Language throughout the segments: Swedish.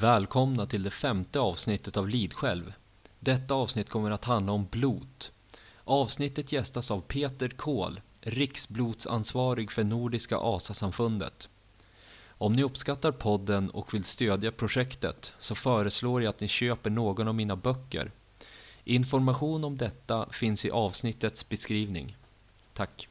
Välkomna till det femte avsnittet av Lidsjälv. Detta avsnitt kommer att handla om blot. Avsnittet gästas av Peter Kohl, riksblotsansvarig för Nordiska Asasamfundet. Om ni uppskattar podden och vill stödja projektet så föreslår jag att ni köper någon av mina böcker. Information om detta finns i avsnittets beskrivning. Tack!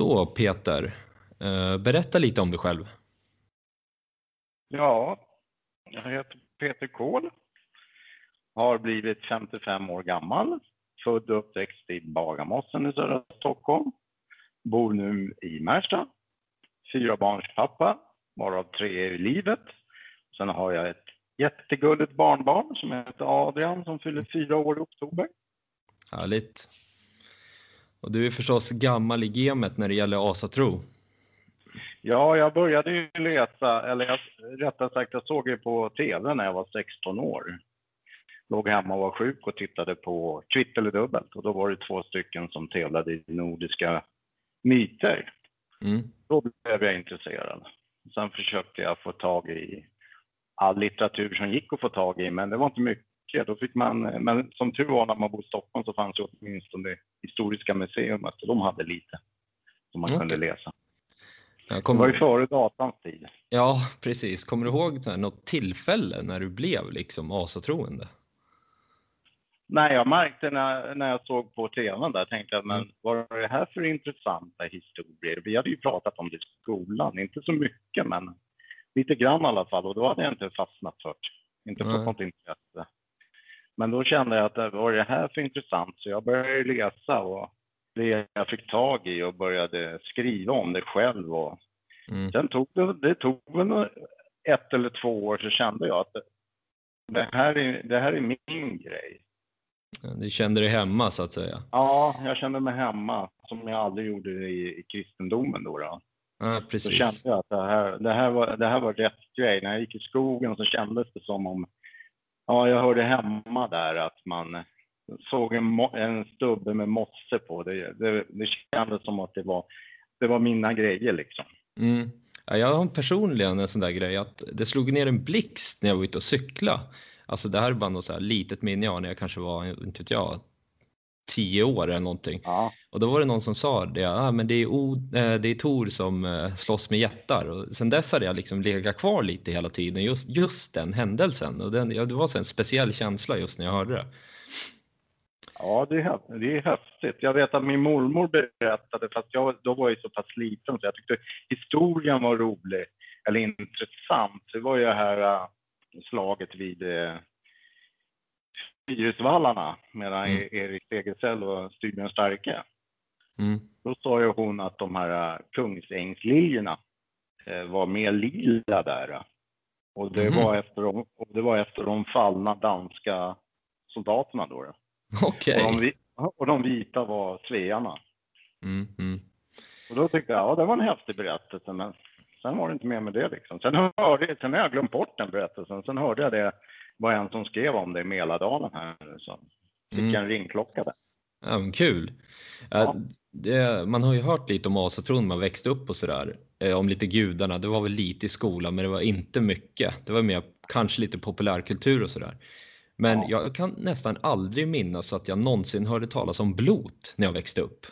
Så Peter, eh, berätta lite om dig själv. Ja, jag heter Peter Kohl. Har blivit 55 år gammal. Född och uppväxt i Bagarmossen i södra Stockholm. Bor nu i Märsta. Fyra barns pappa, varav tre är i livet. Sen har jag ett jättegulligt barnbarn som heter Adrian som fyller fyra år i oktober. Härligt. Och du är förstås gammal i gamet när det gäller asatro. Ja, jag började ju läsa, eller jag, rättare sagt, jag såg ju på TV när jag var 16 år. Låg hemma och var sjuk och tittade på Kvitt eller dubbelt och då var det två stycken som tävlade i nordiska myter. Mm. Då blev jag intresserad. Sen försökte jag få tag i all litteratur som gick att få tag i, men det var inte mycket. Då fick man, men som tur var när man bodde i Stockholm så fanns det åtminstone Historiska museet, så de hade lite som man Okej. kunde läsa. Jag Det kommer- var ju före datans tid. Ja, precis. Kommer du ihåg här, något tillfälle när du blev liksom asatroende? Nej, jag märkte när, när jag såg på tvn där, tänkte jag, men Mm. vad är det här för intressanta historier? Vi hade ju pratat om det i skolan, inte så mycket, men lite grann i alla fall. Och då hade jag inte fastnat för det. Inte fått något intresse. Men då kände jag att det- vad är det här för intressant? Så jag började läsa och det jag fick tag i och började skriva om det själv. Och Mm. Sen tog det, det tog väl ett eller två år så kände jag att det, här, är, det här är min grej. Du kände dig hemma så att säga. Ja, jag kände mig hemma som jag aldrig gjorde i, i kristendomen då. då. Ja, Så precis. kände jag att det här, det, här var, det här var rätt grej. När jag gick i skogen så kändes det som om, ja, jag hörde hemma där att man såg en, en stubbe med mosse på. Det, det, det kändes som att det var, det var mina grejer liksom. Mm. Ja, jag har personligen en sån där grej att det slog ner en blixt när jag var ute och cykla. Alltså det här är bara något så här litet minne jag har när jag kanske var, inte vet jag, tio år eller någonting. Ja, Och då var det någon som sa det, ah, men det är, o, eh, det är Tor som eh, slåss med jättar. Och sen dess hade jag liksom legat kvar lite hela tiden, just, just den händelsen. Och den, ja, det var så en speciell känsla just när jag hörde det. Ja, det är, det är häftigt. Jag vet att min mormor berättade, fast jag, då var jag så pass liten så jag tyckte historien var rolig, eller intressant. Det var ju det här äh, slaget vid Fyrisvallarna mellan Mm. Erik Segersäll och Styrbjörn Starke. Mm. Då sa ju hon att de här äh, kungsängsliljorna äh, var mer lila där. äh. Och det, Mhm. var efter de, och det var efter de fallna danska soldaterna då. då. Okej. Och, och de vita var svearna. Mm, mm. Och då tyckte jag, ja det var en häftig berättelse, men sen var det inte mer med det liksom. Sen, hörde, sen har jag glömt bort den berättelsen. Sen hörde jag det, var en som skrev om det i Mälardalen här. Så fick Mm. jag en ringklocka där. Ja, men kul. Ja. Det, man har ju hört lite om asatron man växte upp och sådär. Eh, om lite gudarna. Det var väl lite i skolan, men det var inte mycket. Det var mer kanske lite populärkultur och sådär. Men Ja. jag kan nästan aldrig minnas att jag någonsin hörde talas om blot när jag växte upp.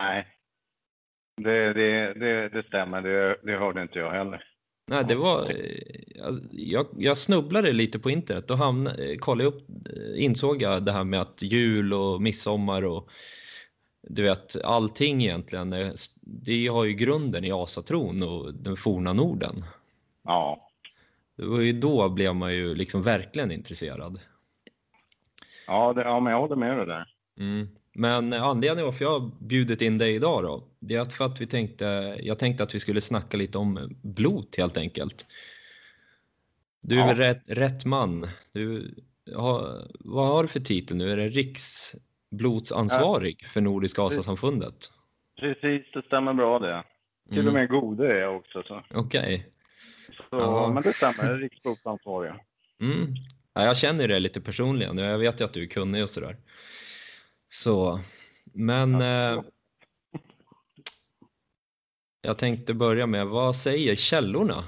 Nej, det, det, det, det stämmer. Det, det hörde inte jag heller. Nej, det var, eh, alltså, jag, jag snubblade lite på internet och hamnade, eh, kollade upp, eh, insåg jag det här med att jul och midsommar och du vet allting egentligen, det har ju grunden i asatron och den forna Norden. Ja, Det var ju då blev man ju liksom verkligen intresserad. ja, det, ja men jag håller med dig där. Mm. Men anledningen varför jag har bjudit in dig idag då, det är för att vi tänkte, jag tänkte att vi skulle snacka lite om blot helt enkelt. Du är Ja. rätt, rätt man. Du har, vad har du för titel nu? Är det riksblotsansvarig för Nordiska Asasamfundet? Precis, det stämmer bra det. Till Mm. och med gode är jag också. Så. Okej. Så, Ja. Men det stämmer, riksblodsansvarig. Mm. Ja, jag känner det lite personligen. Jag vet ju att du är kunnig och sådär. Så, men eh, jag tänkte börja med, vad säger källorna?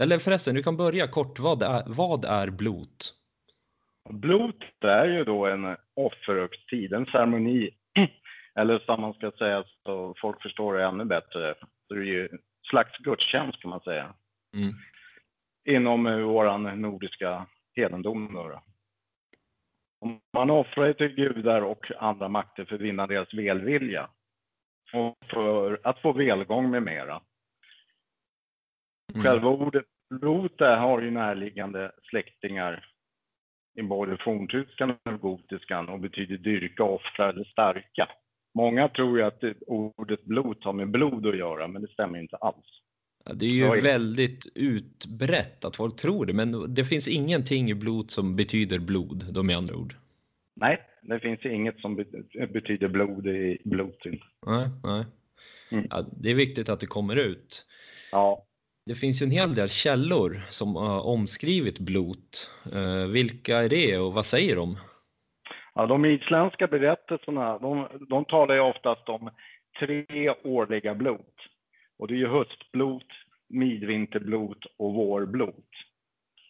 Eller förresten, du kan börja kort. Vad är, vad är blot? Blot är ju då en offerhögtid, en ceremoni, eller som man ska säga så folk förstår det ännu bättre, så det är ju en slags gudstjänst kan man säga. Mm. Inom eh, våran nordiska hedendom. Då. Man offrar till gudar och andra makter för att vinna deras välvilja och för att få välgång med mera. Mm. Själva ordet blot har ju närliggande släktingar i både forntyskan och gotiskan och betyder dyrka, offra eller stärka. Många tror ju att ordet blot har med blod att göra, men det stämmer inte alls. Ja, det är ju Oj. väldigt utbrett att folk tror det, men det finns ingenting i blod som betyder blod, då med andra ord. Nej, det finns inget som be- betyder blod i blotin. Nej, nej. Mm. Ja, det är viktigt att det kommer ut. Ja, Det finns ju en hel del källor som har omskrivit blot. Eh, vilka är det och vad säger de? Ja, de isländska berättelserna, de, de talar ju oftast om tre årliga blot. Och det är ju höstblot, midvinterblot och vårblot.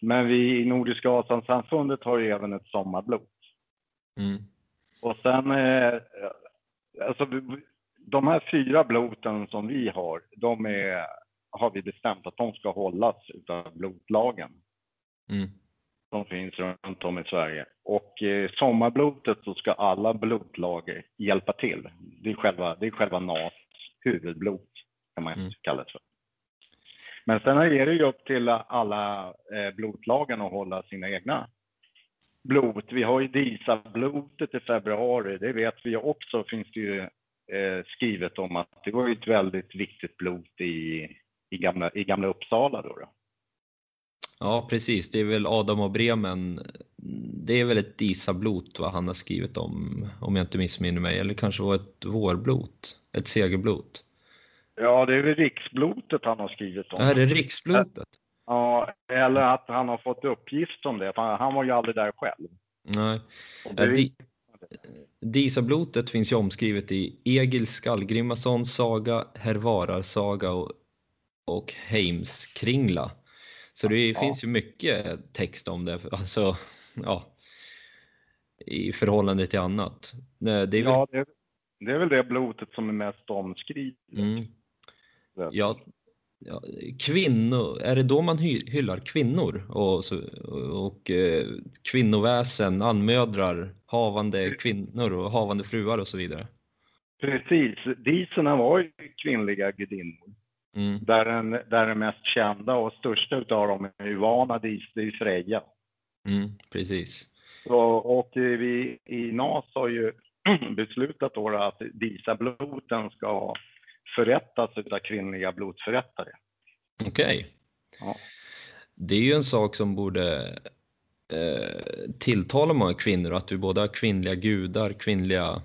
Men vi i Nordiska Asansamfundet har ju även ett sommarblot. Mm. Och sen, eh, alltså de här fyra bloten som vi har, de är, har vi bestämt att de ska hållas utav blotlagen Mm. som finns runt om i Sverige. Och eh, sommarblotet så ska alla blotlag hjälpa till. Det är själva, det är själva NAS huvudblot kan man Mm. kalla det för. Men sen är det ju upp till alla eh, blotlagen att hålla sina egna blot. Vi har ju DISA-blotet i februari, det vet vi också finns det ju eh, skrivet om att det var ju ett väldigt viktigt blot i, i, gamla, i gamla Uppsala då. då. Ja, precis. Det är väl Adam och Bremen. Det är väl ett Disa-blot vad han har skrivit om, om jag inte missminner mig. Eller kanske var ett vårblot, ett segerblot. Ja, det är väl riksblotet han har skrivit om. Är det riksblotet? Ja, eller att han har fått uppgift om det. för Han, var ju aldrig där själv. Nej. Ja, det, Di- Disablotet finns ju omskrivet i Egil Skallgrimmassons saga, Hervarar saga och, och Heimskringla. Så det Ja. finns ju mycket text om det, alltså, ja, i förhållande till annat. Det är väl, ja, det, det är väl det blotet som är mest omskrivet. mm, ja, ja, kvinnor, är det då man hy, hyllar kvinnor och, så, och eh, kvinnoväsen, anmödrar, havande kvinnor och havande fruar och så vidare? Precis. Diserna var ju kvinnliga gudinnor. Mm. Där den, där den mest kända och största utav dem är ju Vanadis, det är ju Freja. Mm, precis. Och, och vi i NAS har ju beslutat då att Disa-bloten ska förrättas utav kvinnliga blodförrättare. Okej. Ja. Det är ju en sak som borde eh, tilltala många kvinnor, att vi både har kvinnliga gudar, kvinnliga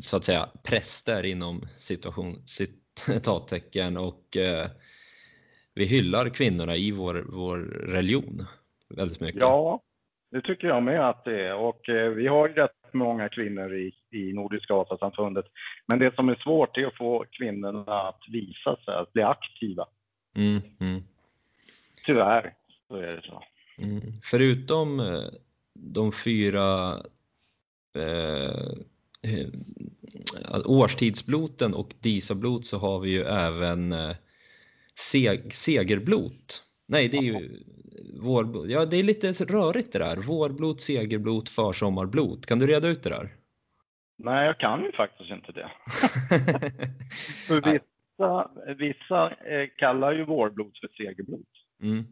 så att säga präster inom situation, citattecken och eh, vi hyllar kvinnorna i vår, vår religion väldigt mycket. Ja, det tycker jag med att det är. Och eh, vi har ju rätt många kvinnor i, i Nordiska Asasamfundet. Men det som är svårt är att få kvinnorna att visa sig, att bli aktiva. Mm, mm. Tyvärr så är det så. Mm. Förutom eh, de fyra eh, eh, årstidsbloten och disablot så har vi ju även eh, seg segerblot. Nej, det är ju vårblot. Ja, det är lite rörigt det där. Vårblot, segerblot, försommarblot. Kan du reda ut det där? Nej, jag kan ju faktiskt inte det. För vissa vissa eh, kallar ju vårblod för segerblod. mm.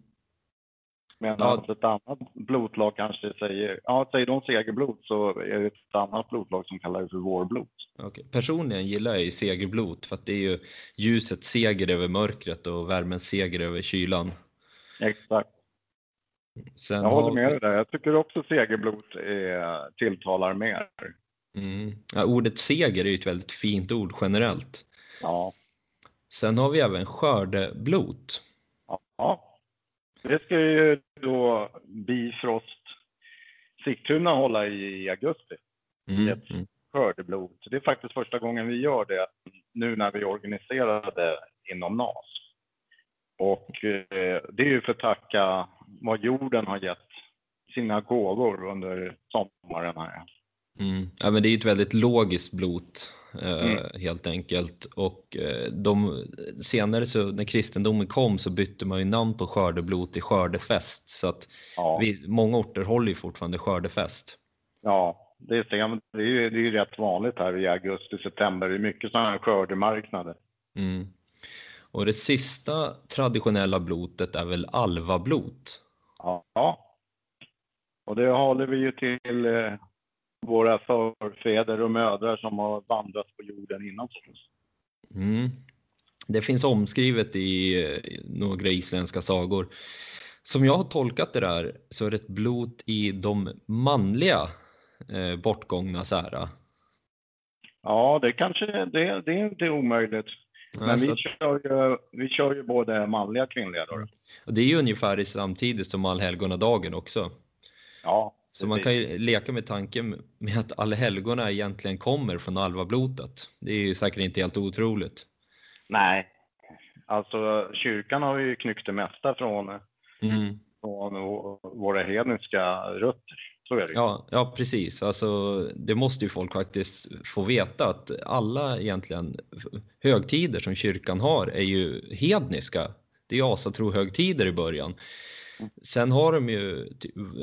Medan Ja. ett annat blodlag kanske säger, ja säger de segerblod så är det ett annat blodlag som kallar det för vårblod. Okej. Personligen gillar jag ju segerblot för att det är ju ljusets seger över mörkret och värmens seger över kylan. Exakt. Sen Jag har håller med dig där. Jag tycker också segerblod är, tilltalar mer. Mm. Ja, ordet seger är ju ett väldigt fint ord generellt. Ja. Sen har vi även skördeblot. ja. Det ska ju då Bifrost Sigtuna hålla i, augusti. Mm. Ett Mm. skördeblod. Så det är faktiskt första gången vi gör det nu när vi organiserar det inom NAS. Och eh, det är ju för att tacka vad jorden har gett sina gåvor under sommaren här. Mm. Ja, men det är ett väldigt logiskt blot eh, Mm. helt enkelt. Och eh, de, senare så när kristendomen kom så bytte man ju namn på skördeblot till skördefest. Så att Ja, vi, många orter håller ju fortfarande skördefest. ja det, är, det, är det är rätt vanligt här i augusti, september. Det är mycket sådana här skördemarknader. Mm. Och det sista traditionella blotet är väl alvablot? Ja. Och det håller vi ju till eh, våra förfäder och mödrar som har vandrat på jorden innan oss. Mm. Det finns omskrivet i eh, några isländska sagor. Som jag har tolkat det där så är det ett blot i de manliga eh, bortgångnas ära. Ja, det kanske det, det är inte omöjligt. Men Alltså, vi kör, ju, vi kör ju både manliga och kvinnliga då. och det är ju ungefär i samtidigt som allhelgonadagen också. Ja, Så man kan ju leka med tanken med att allhelgona egentligen kommer från alvablotet. Det är ju säkert inte helt otroligt. Nej, alltså kyrkan har ju knyckt det mesta från, Mm. från våra hedniska rötter. Så är det. Ja, ja, precis. Alltså, det måste ju folk faktiskt få veta att alla egentligen högtider som kyrkan har är ju hedniska. Det är asatro-högtider i början. Sen har de ju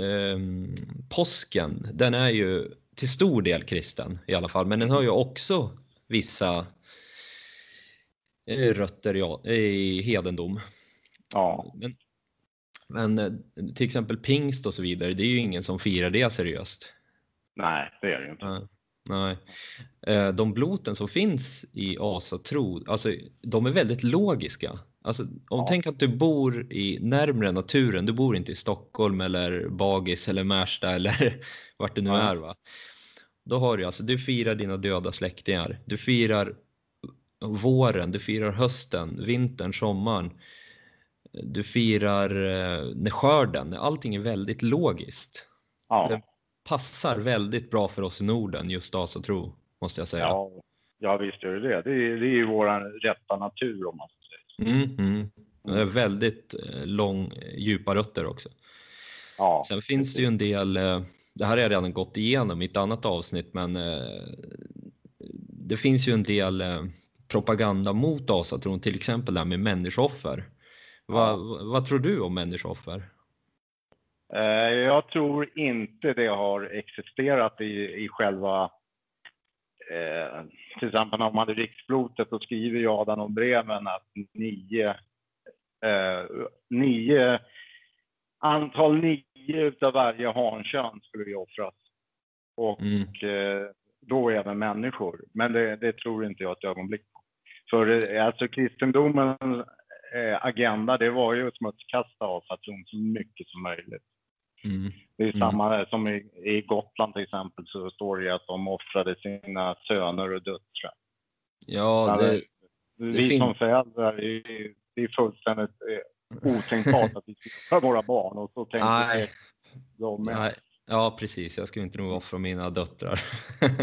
ehm, påsken. Den är ju till stor del kristen i alla fall, men den har ju också vissa eh, rötter i, i hedendom. Ja, Men, men eh, till exempel pingst och så vidare, det är ju ingen som firar det seriöst. nej, det är det ju inte. Nej. Nej. Eh, De bloten som finns i asatro, alltså de är väldigt logiska. Alltså, om Ja. tänk att du bor i närmre naturen, du bor inte i Stockholm eller Bagis eller Märsta eller vart det nu Nej. är. Va? Då har du alltså, du firar dina döda släktingar, du firar våren, du firar hösten, vintern, sommaren. Du firar eh, när skörden, allting är väldigt logiskt Ja, det- passar väldigt bra för oss i Norden, just asatro, måste jag säga. ja, ja visst gör det det. Är, det är ju vår rätta natur om man säger. Mm, mm. Det är väldigt eh, lång, djupa rötter också. Ja, Sen finns det ju en del, eh, det här har jag redan gått igenom i ett annat avsnitt, men eh, det finns ju en del eh, propaganda mot asatron, till exempel det här med människooffer. Va, vad, tror du om människooffer? Eh, Jag tror inte det har existerat i, i själva... Eh, till exempel om man hade riksblotet och skriver i Adam och breven att nio, eh, nio antal nio utav varje hankön skulle ju offras. Och Mm. eh, då även människor. Men det, det tror inte jag ett ögonblick på. För eh, alltså kristendomens eh, agenda, det var ju att smutskasta asatron så mycket som möjligt. Mm. Det är Mm. samma som i, i Gotland till exempel så står det ju att de offrade sina söner och döttrar. Ja, det, vi fin- som föräldrar, det är fullständigt eh, otänkbart att vi ska våra barn och så tänker Nej. sig de nej, ja precis, jag skulle inte nog offra mina döttrar.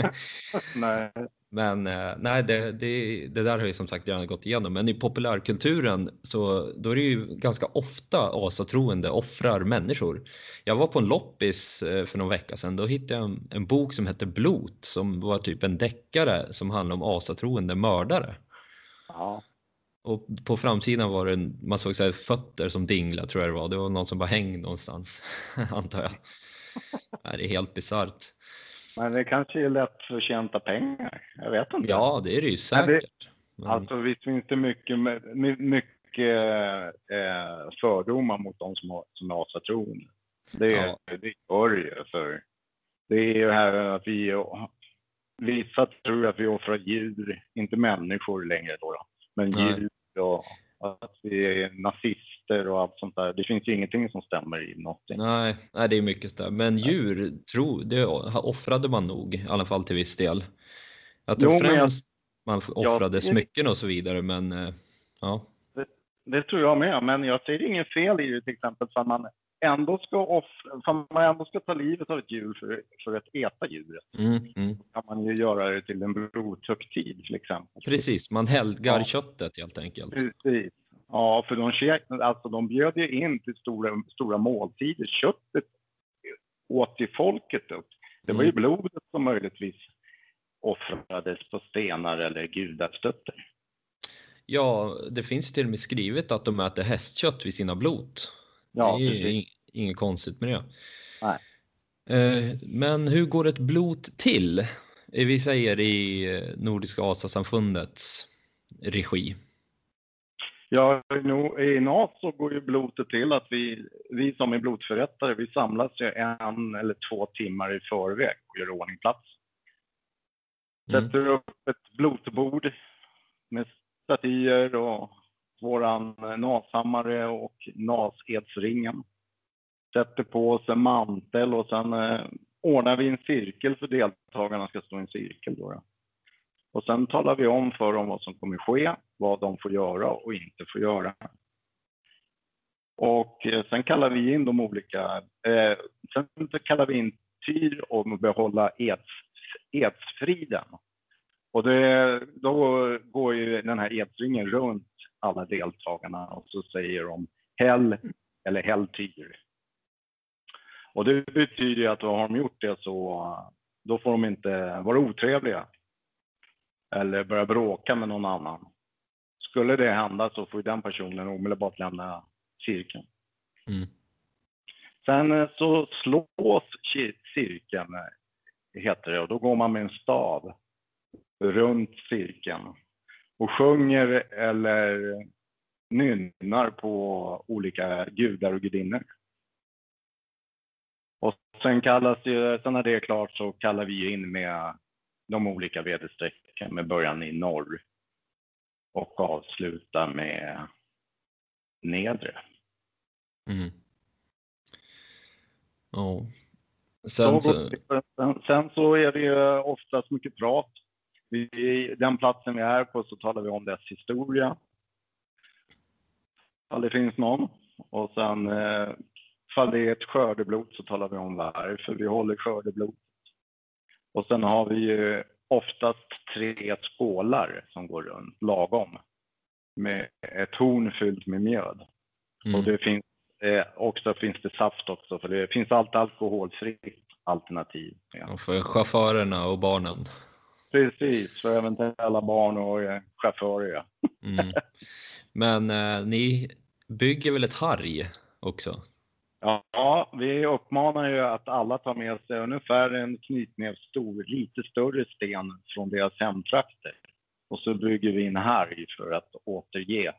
Nej. Men eh, nej, det, det, det där har jag som sagt redan gått igenom. Men i populärkulturen så då är det ju ganska ofta asatroende offrar människor. Jag var på en loppis eh, för någon vecka sedan. Då hittade jag en, en bok som hette Blot som var typ en deckare som handlade om asatroende mördare. Ja. Och på framsidan var det en, man såg så fötter som dingla tror jag det var. Det var någon som bara hängde någonstans antar jag. Det är helt bisarrt. Men det kanske är lätt förtjänta pengar. Jag vet inte. Ja, det är det ju Men det- säkert. Men- Alltså visst finns det mycket, my- mycket eh, fördomar mot de som, har, som är asatroende. Det, Ja. det gör det ju. För det är ju här att vi, vissa tror att vi offrar djur, inte människor längre då, då men Nej. djur och att vi är nazister och allt sånt där. Det finns ju ingenting som stämmer i någonting. Nej, nej, det är mycket där. Men djur, tro, det offrade man nog, i alla fall till viss del. Jag tror Jo, men jag- främst man offrade jag- smycken och så vidare, men eh, ja. Det tror jag med, men jag ser inget fel i det till exempel för man ändå ska, off, man ändå ska ta livet av ett djur för, för att äta djuret Mm, mm. kan man ju göra det till en blodhögtid till exempel. Precis, man helgar Ja. köttet helt enkelt. Precis. Ja, för de, alltså, de bjöd ju in till stora, stora måltider. Köttet åt ju folket upp. Det var ju Mm. blodet som möjligtvis offrades på stenar eller gudastötter. Ja, det finns till och med skrivet att de äter hästkött vid sina blot. Ja, det är precis. ing- inget konstigt med det. Nej. Eh, Men hur går ett blot till? Eh, Vi säger i eh, Nordiska Asasamfundets regi. Ja, i NAS så går ju blodet till att vi, vi som är blodförrättare, vi samlas ju en eller två timmar i förväg och gör ordning plats. Mm. Sätter upp ett blotbord med statyer och våran nashammare och nasedsringen. Sätter på oss en mantel och sen eh, ordnar vi en cirkel för deltagarna ska stå i en cirkel. Då. Och sen talar vi om för dem vad som kommer ske, vad de får göra och inte får göra. Och eh, sen kallar vi in de olika, eh, sen kallar vi in Tyr om att behålla eds, edsfriden. Och det, då går ju den här edsringen runt alla deltagarna och så säger de Hell eller Hell Tyr. Och det betyder ju att har de gjort det så då får de inte vara otrevliga eller börja bråka med någon annan. Skulle det hända så får den personen omedelbart lämna cirkeln. Mm. Sen eh, så slås cirkeln, eh, heter det, och då går man med en stav runt cirkeln och sjunger eller nynnar på olika gudar och gudinnor. Och sen kallas ju, sen när det är klart så kallar vi in med de olika väderstrecken med början i norr och avslutar med nedre. Mm. Så Sen så, sen, sen så är det ju oftast mycket prat. Vi, den platsen vi är på så talar vi om dess historia. Ifall det finns någon. Och sen eh, ifall det är ett skördeblot så talar vi om varför vi håller skördeblot. Och sen har vi ju oftast tre skålar som går runt lagom. Med ett horn fyllt med mjöd. Och mm. det finns eh, också finns det saft också, för det finns alltid alkoholfritt alternativ. Ja. Och för chaufförerna och barnen. Precis, för eventuella barn och eh, chaufförer. Ja. Mm. Men eh, ni bygger väl ett harg också? Ja, vi uppmanar ju att alla tar med sig ungefär en knytnäv stor, lite större sten från deras hemtrakter. Och så bygger vi en harg för att återge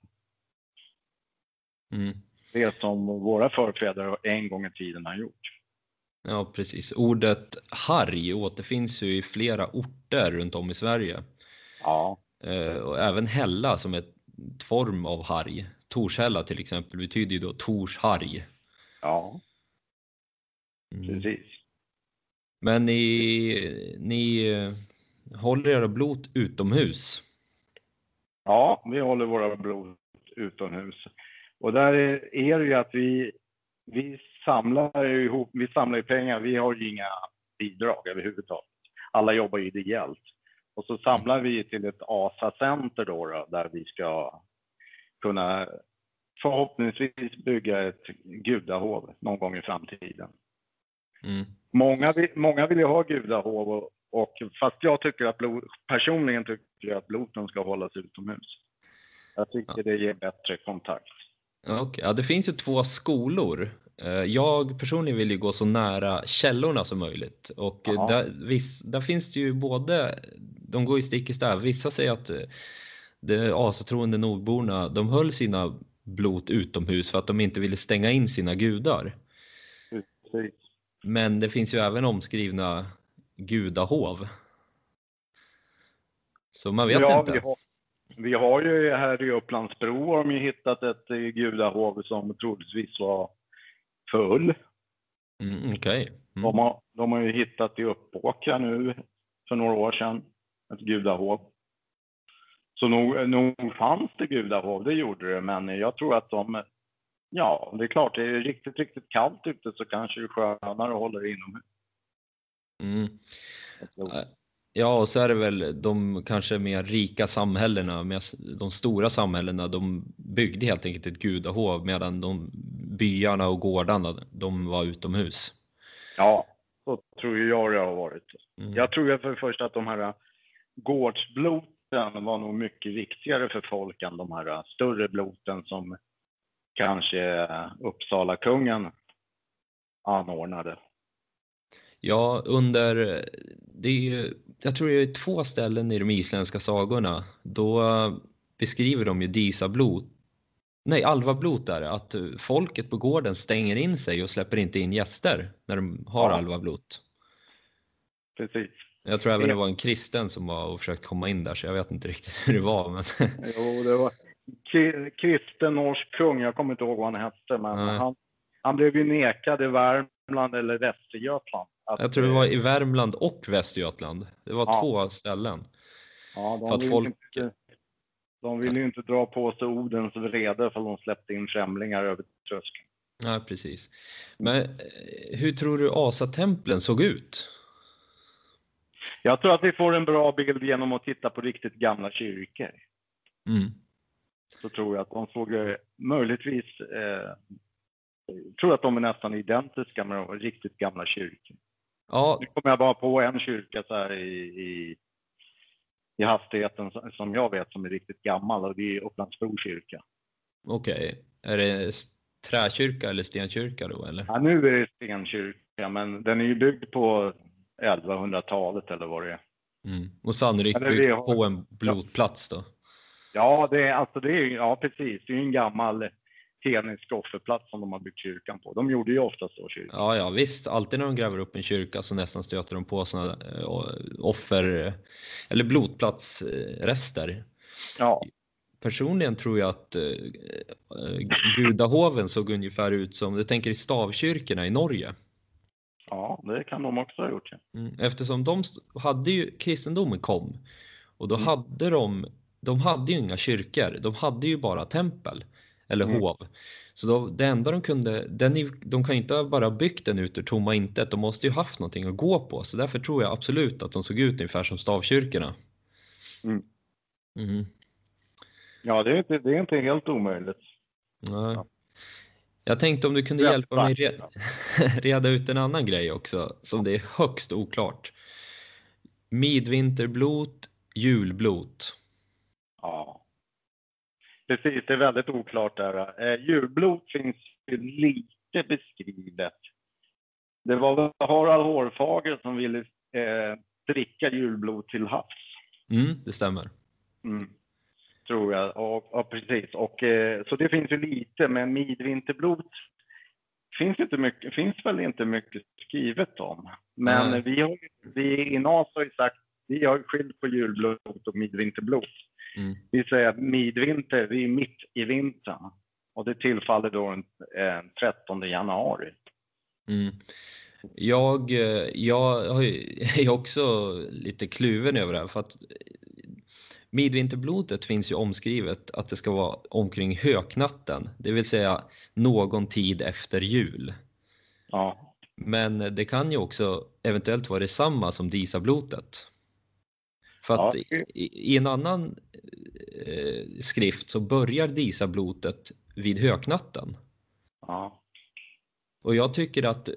Mm. det som våra förfäder en gång i tiden har gjort. Ja, precis. Ordet harg återfinns ju i flera orter runt om i Sverige. Ja, Eh, och även hälla som ett form av harg. Torshälla till exempel betyder ju då Torsharg. Ja Mm. precis. Men ni, ni eh, håller era blot utomhus? Ja, vi håller våra blod utomhus. Och där är det ju att vi, vi samlar ihop, vi samlar ju pengar, vi har ju inga bidrag överhuvudtaget. Alla jobbar ju ideellt. Och så samlar vi till ett ASA-center då, då där vi ska kunna förhoppningsvis bygga ett gudahov någon gång i framtiden. Mm. Många vill, många vill ju ha gudahov och, och fast jag tycker att blod, personligen tycker jag att bloten ska hållas utomhus. Jag tycker det ger bättre kontakt. Okej, ja, det finns ju två skolor. Eh, Jag personligen vill ju gå så nära källorna som möjligt och eh, Ja. där, viss, där finns det ju både, de går ju stick i stäv. Vissa säger att eh, de asatroende nordborna, de höll sina blot utomhus för att de inte ville stänga in sina gudar. Precis. Men det finns ju även omskrivna gudahov. Så man vet ja, inte. Vi har, vi har ju här i Upplandsbro har de ju hittat ett eh, gudahov som troligtvis var full. Mm, Okej. De, Mm. har, de har ju hittat i Uppåkra nu för några år sedan, ett gudahov. Så nog, nog fanns det gudahov, det gjorde det, men jag tror att de, Ja, det är klart, det är riktigt, riktigt kallt ute så kanske det är skönare att hålla det inomhus. Mm. Ja, och så är det väl de kanske mer rika samhällena, med de stora samhällena, de byggde helt enkelt ett gudahov medan de byarna och gårdarna, de var utomhus. Ja, så tror jag det har varit. Mm. Jag tror för det första att de här gårdsbloten var nog mycket viktigare för folk än de här större bloten som kanske Uppsala kungen anordnade. Ja, under, det är ju, jag tror det är två ställen i de isländska sagorna, då beskriver de ju Disablot, nej Alvablot är det, att folket på gården stänger in sig och släpper inte in gäster när de har Ja. Alvablot. Precis. Jag tror även Det- var en kristen som var och försökte komma in där, så jag vet inte riktigt hur det var. Men Jo, det var kristen norsk kung, jag kommer inte ihåg vad han hette, men Nej. han, han blev ju nekad i Värmland eller Västergötland. att, jag tror det var i Värmland och Västergötland. Det var Ja. två ställen. Ja, de vill folk- inte, de vill ju inte dra på sig Odens vrede för de släppte in främlingar över tröskeln. Ja, precis. Men eh, hur tror du asatemplen såg ut? Jag tror att vi får en bra bild genom att titta på riktigt gamla kyrkor. Mm. Så tror jag att de såg eh, möjligtvis, eh, tror att de är nästan identiska med de riktigt gamla kyrkor. Ja, Nu kommer jag bara på en kyrka så här i, i, i hastigheten som- jag vet som är riktigt gammal och det är Upplandsbro kyrka. okej. Är det träkyrka eller stenkyrka då eller? Ja, nu är det stenkyrka, men den är ju byggd på 1100-talet eller vad det är. Mm. Och sannolikt byggt har- på en blodplats då? Ja, det är, alltså det är, ja precis. Det är en gammal hednisk offerplats som de har byggt kyrkan på. De gjorde ju oftast så kyrkan. Ja, ja visst. Alltid när de gräver upp en kyrka så nästan stöter de på sådana offer eller blodplatsrester. Ja, Personligen tror jag att eh, eh, gudahoven såg ungefär ut som, du tänker i stavkyrkorna i Norge. Ja, det kan de också ha gjort. Ja. Mm, Eftersom de hade ju, kristendomen kom och då Mm. hade de, de hade ju inga kyrkor, de hade ju bara tempel eller Mm. hov. Så då, det enda de kunde, den, de kan inte bara byggt den ut ur tomma intet, de måste ju haft någonting att gå på. Så därför tror jag absolut att de såg ut ungefär som stavkyrkorna. Mm. Mm. Ja, det är, inte, det är inte helt omöjligt. Nej. Ja. Jag tänkte om du kunde hjälpa mig re- reda ut en annan grej också som det är högst oklart. Midvinterblot, julblot. Ja. Precis, det är väldigt oklart där. Eh, julblod finns ju lite beskrivet. Det var Harald Hårfager som ville eh, dricka julblod till havs. Mm, det stämmer. Mm. Tror jag. Och, och precis. Och, eh, så det finns ju lite, men midvinterblod finns, inte mycket, finns väl inte mycket skrivet om. Men Nej. vi, har, vi i NAS har ju sagt vi har skilt på julblod och midvinterblod. Mm. Vi säger att midvinter, vi är mitt i vintern. Och det tillfaller då den eh, 13 januari. Mm. Jag, eh, jag ju- är också lite kluven över det här för att midvinterblodet finns ju omskrivet att det ska vara omkring höknatten, det vill säga någon tid efter jul. Ja, Men det kan ju också eventuellt vara detsamma som disablotet. För att Ja. i, i en annan eh, skrift så börjar disablotet vid höknatten. ja. Och jag tycker att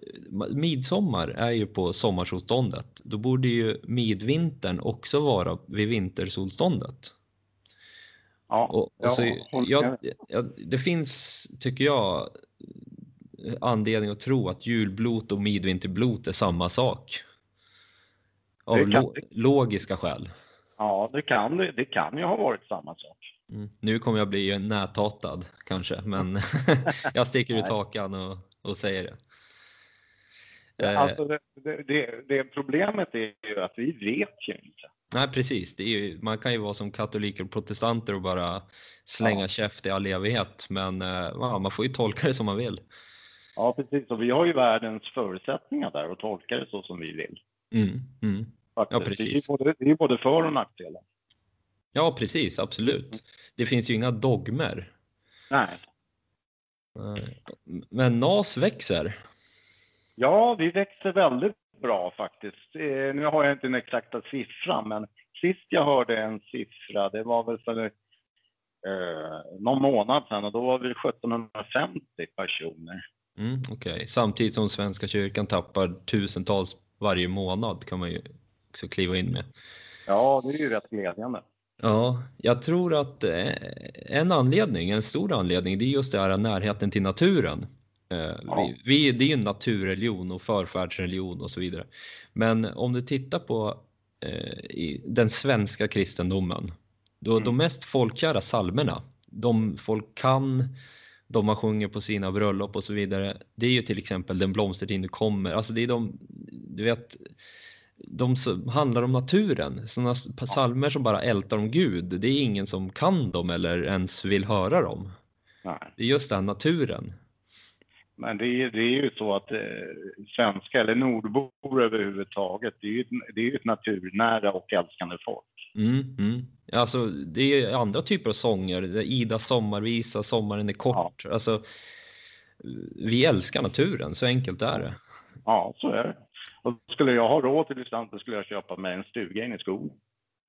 midsommar är ju på sommarsolståndet. Då borde ju midvintern också vara vid vintersolståndet. ja. Och, och så, jag, jag, det finns, tycker jag, anledning att tro att julblot och midvinterblot är samma sak. Av kan- lo, logiska skäl. ja det, kan, det, kan ju ha varit samma sak. Mm. Nu kommer jag bli näthatad kanske, men jag sticker ut hakan och, och säger det. Eh, Alltså det, det, det, problemet är ju att vi vet ju inte. Nej, precis. Ju, man kan ju vara som katoliker och protestanter och bara slänga Ja. käft i all evighet, men eh, ja, man får ju tolka det som man vill. Ja, precis. Och vi har ju världens förutsättningar där och tolkar det så som vi vill. Mm, mm. Ja, precis. Det är ju både, det är både för och nackdelar. Ja, precis, absolut. Det finns ju inga dogmer. Nej. Men NAS växer. Ja, vi växer väldigt bra faktiskt. Eh, nu har jag inte den exakta siffran, men sist jag hörde en siffra, det var väl för eh, någon månad sedan och då var vi 1750 personer. Mm, Okej, okay. samtidigt som Svenska kyrkan tappar tusentals varje månad kan man ju också kliva in med. Ja, det är ju rätt glädjande. Ja, jag tror att eh, en anledning, en stor anledning, det är just det här närheten till naturen. Eh, ja. Vi, vi, det är ju en naturreligion och förfärdsreligion och så vidare. Men om du tittar på eh, den svenska kristendomen, då mm. de mest folkkära salmerna, de folk kan, de man sjunger på sina bröllop och så vidare, det är ju till exempel Den blomstertid nu kommer. Alltså det är de, du vet, de som handlar om naturen. Sådana psalmer som bara ältar om Gud, det är ingen som kan dem eller ens vill höra dem. Nej. Det är just den naturen. Men det är, det är ju så att eh, svenska, eller nordbor överhuvudtaget, det är ju det är ett naturnära och älskande folk. Mm, mm. Alltså, det är andra typer av sånger, Ida sommarvisa, Sommaren är kort. Ja. Alltså, vi älskar naturen, så enkelt är det. Ja, så är det. Och skulle jag ha råd till exempel skulle jag köpa mig en stuga inne i skogen.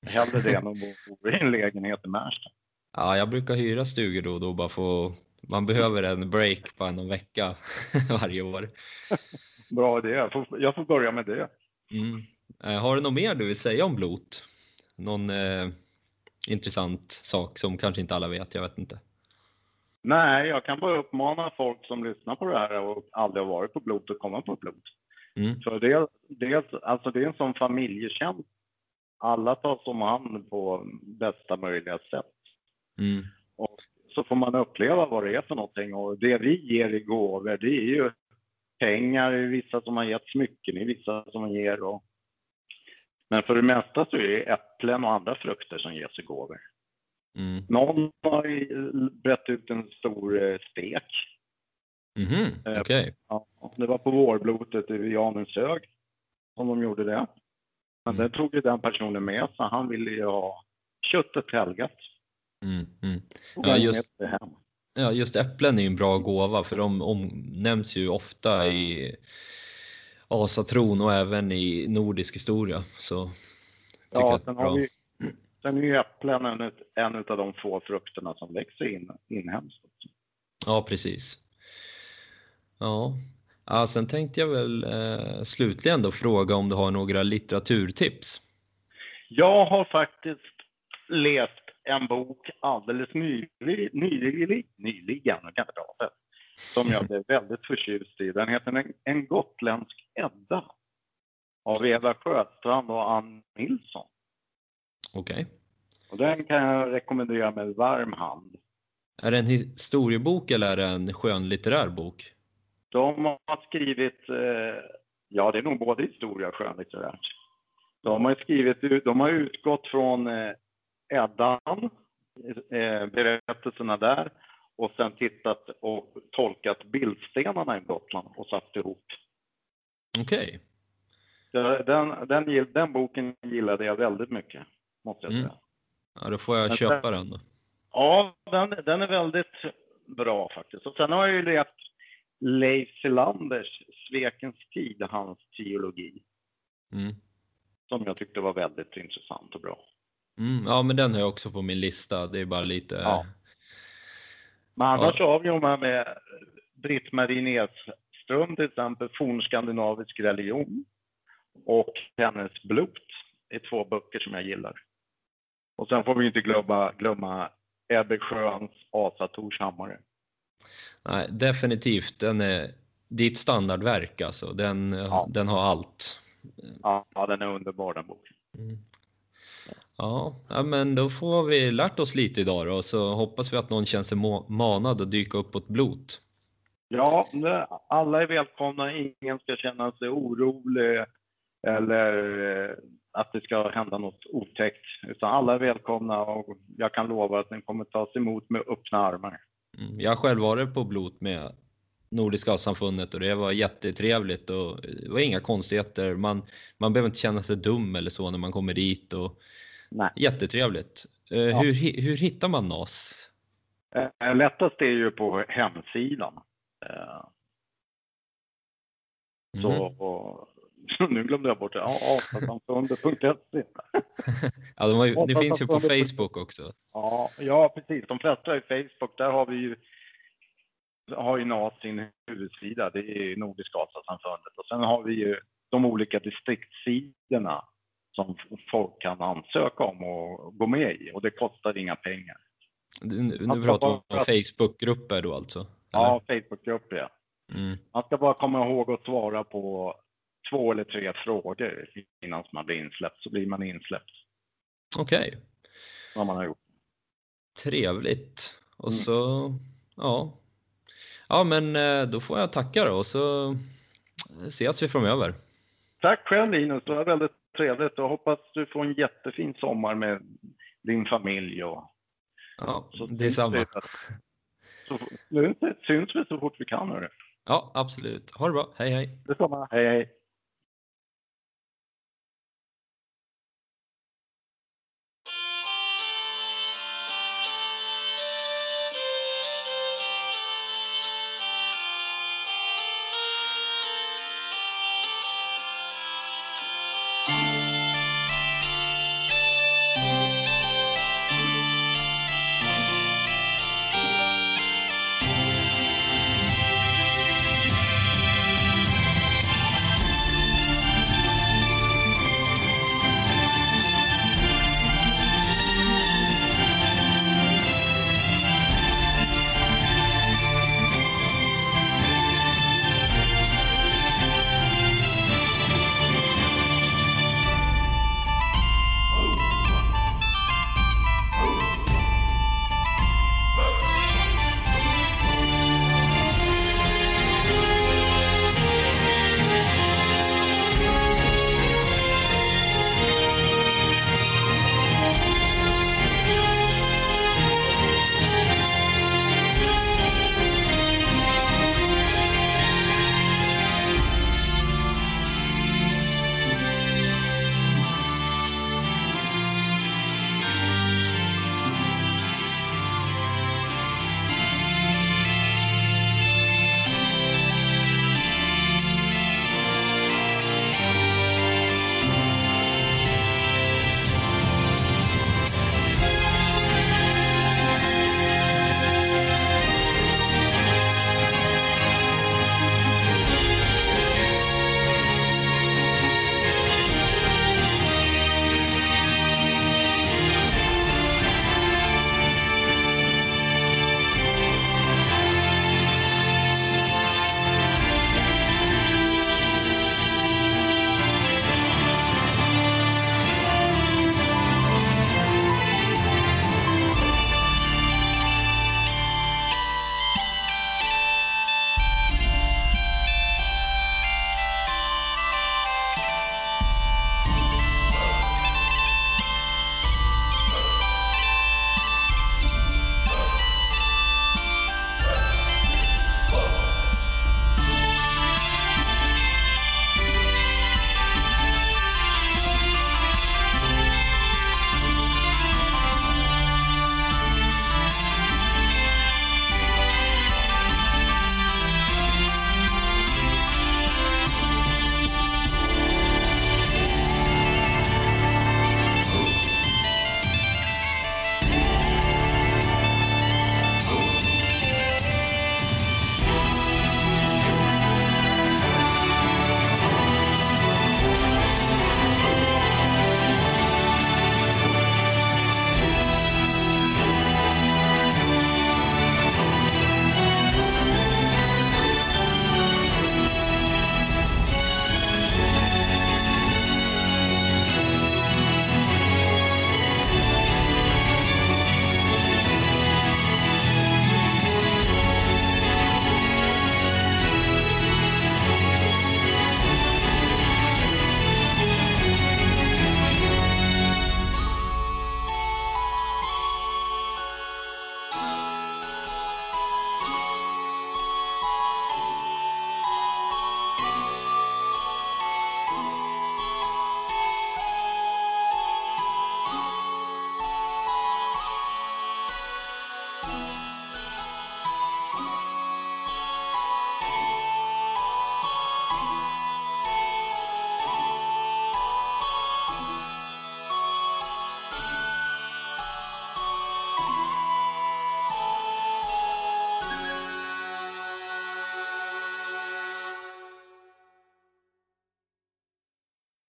Hellre det än att bo i en lägenhet i Märsta. Ja, jag brukar hyra stugor då och då bara få man behöver en break på en vecka varje år. Bra idé, jag får, jag får börja med det. Mm. Eh, har du något mer du vill säga om blot? Någon eh, intressant sak som kanske inte alla vet, jag vet inte. Nej, jag kan bara uppmana folk som lyssnar på det här och aldrig har varit på blot att komma på blot. Mm. För det, det, alltså det är en sån familjetjänst. Alla tas om hand på bästa möjliga sätt. Mm. Och så får man uppleva vad det är för någonting. Och det vi ger i gåvor, det är ju pengar i vissa som har gett smycken i vissa som ger. Och... Men för det mesta så är det äpplen och andra frukter som ges i gåvor. Mm. Någon har brett ut en stor eh, stek. Mm -hmm. okay. ja, det var på vårblotet i Janungshög som de gjorde det. Men mm. det tog ju den personen med sig. Han ville ju ha köttet helgat. Mm, mm. Ja, just, ja, just äpplen är ju en bra gåva för de omnämns ju ofta i asatron och även i nordisk historia. Så ja, sen, har vi, sen är ju äpplen en, en av de få frukterna som växer in, inhemskt. Ja, precis. Ja. ja, sen tänkte jag väl eh, slutligen då fråga om du har några litteraturtips? Jag har faktiskt läst en bok alldeles nyligen, nyligen, nyligen kan jag prata, som jag blev väldigt förtjust i. Den heter En, en gotländsk Edda av Eva Sjöstrand och Ann Nilsson. Okej. Okay. Och den kan jag rekommendera med varm hand. Är det en historiebok eller är det en skönlitterär bok? De har skrivit, eh, ja det är nog både historia och skönlitterärt. De har skrivit, de har utgått från eh, Eddan, eh, berättelserna där och sen tittat och tolkat bildstenarna i Gotland och satt ihop. Okej. Okay. Den, den, den, boken gillade jag väldigt mycket, måste jag mm. säga. Ja, då får jag Men köpa den då. Ja, den, den är väldigt bra faktiskt. Och sen har jag ju läst Leif Selanders Svekens tid, hans teologi. Mm. Som jag tyckte var väldigt intressant och bra. Mm, ja, men den har jag också på min lista. Det är bara lite... Ja. Men annars ja. har vi de här med Britt-Marie Nedström till exempel, Fornskandinavisk religion och hennes Blot är två böcker som jag gillar. Och sen får vi inte glömma, glömma Ebbe Sjöns Asa Tors hammare. Nej, definitivt. Den är, det är ett standardverk alltså. Den, ja. den har allt. Ja, den är underbar den boken. Mm. Ja, ja, men då får vi lärt oss lite idag då, och så hoppas vi att någon känner sig manad att dyka upp på ett blot. Ja, alla är välkomna. Ingen ska känna sig orolig eller eh, att det ska hända något otäckt. Utan alla är välkomna och jag kan lova att den kommer tas emot med öppna armar. Mm, jag har själv varit på blot med Nordiska samfundet och det var jättetrevligt och det var inga konstigheter. Man, man behöver inte känna sig dum eller så när man kommer dit och Nej. Jättetrevligt. Uh, ja. hur, hur hittar man NAS? Eh, lättast är ju på hemsidan. Eh, så, Mhm. och, nu glömde jag bort det. Ja, asasamfundet.se. Ja, de har Hoppas finns ju på de- Facebook också. Ja, ja, precis. De flesta är Facebook. Där har vi ju har ju NAS sin huvudsida. Det är Nordiska Asasamfundet. Och sen har vi ju de olika distriktssidorna som folk kan ansöka om och gå med i. Och det kostar inga pengar. Nu, nu Man pratar vi om Facebookgrupper då alltså? Ja, Facebookgrupper ja. Mm. Man ska bara komma ihåg att svara på två eller tre frågor innan man blir insläppt. Så blir man insläppt Okej, när man har gjort. trevligt. Och Mm. så, ja. Ja, men eh, då får jag tacka då och så ses vi framöver. Tack själv Linus, det var väldigt trevligt och hoppas du får en jättefin sommar med din familj. Och Ja, så detsamma. Så, nu syns vi så fort vi kan. Hörru. Ja, absolut. Ha det bra. Hej, hej. Detsamma, hej hej.